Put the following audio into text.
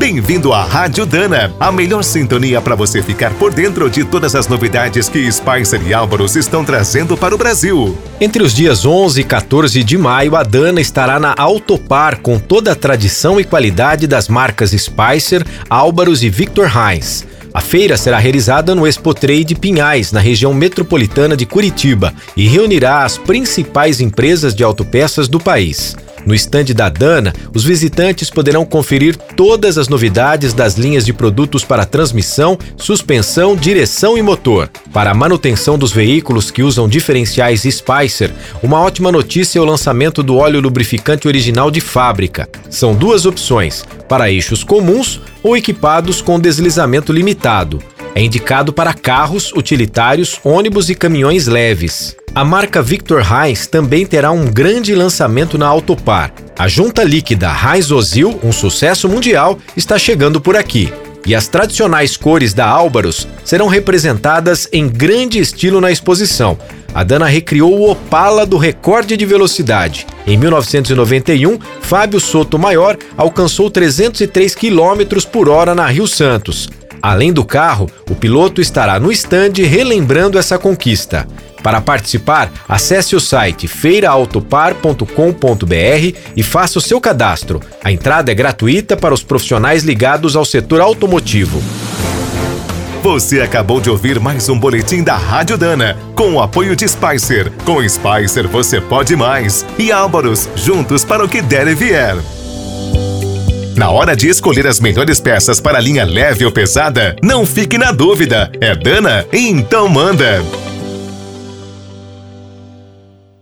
Bem-vindo à Rádio Dana, a melhor sintonia para você ficar por dentro de todas as novidades que Spicer e Álvaros estão trazendo para o Brasil. Entre os dias 11 e 14 de maio, a Dana estará na Autopar com toda a tradição e qualidade das marcas Spicer, Álvaros e Victor Heinz. A feira será realizada no Expo Trade Pinhais, na região metropolitana de Curitiba, e reunirá as principais empresas de autopeças do país. No estande da Dana, os visitantes poderão conferir todas as novidades das linhas de produtos para transmissão, suspensão, direção e motor. Para a manutenção dos veículos que usam diferenciais Spicer, uma ótima notícia é o lançamento do óleo lubrificante original de fábrica. São duas opções: para eixos comuns ou equipados com deslizamento limitado. É indicado para carros, utilitários, ônibus e caminhões leves. A marca Victor Heinz também terá um grande lançamento na Autopar. A junta líquida Heinz Ozil, um sucesso mundial, está chegando por aqui. E as tradicionais cores da Álvaros serão representadas em grande estilo na exposição. A Dana recriou o Opala do recorde de velocidade. Em 1991, Fábio Soto Maior alcançou 303 km por hora na Rio Santos. Além do carro, o piloto estará no estande relembrando essa conquista. Para participar, acesse o site feiraautopar.com.br e faça o seu cadastro. A entrada é gratuita para os profissionais ligados ao setor automotivo. Você acabou de ouvir mais um boletim da Rádio Dana, com o apoio de Spicer. Com Spicer você pode mais. E Álvaros, juntos para o que der e vier. Na hora de escolher as melhores peças para a linha leve ou pesada, não fique na dúvida. É Dana? Então manda!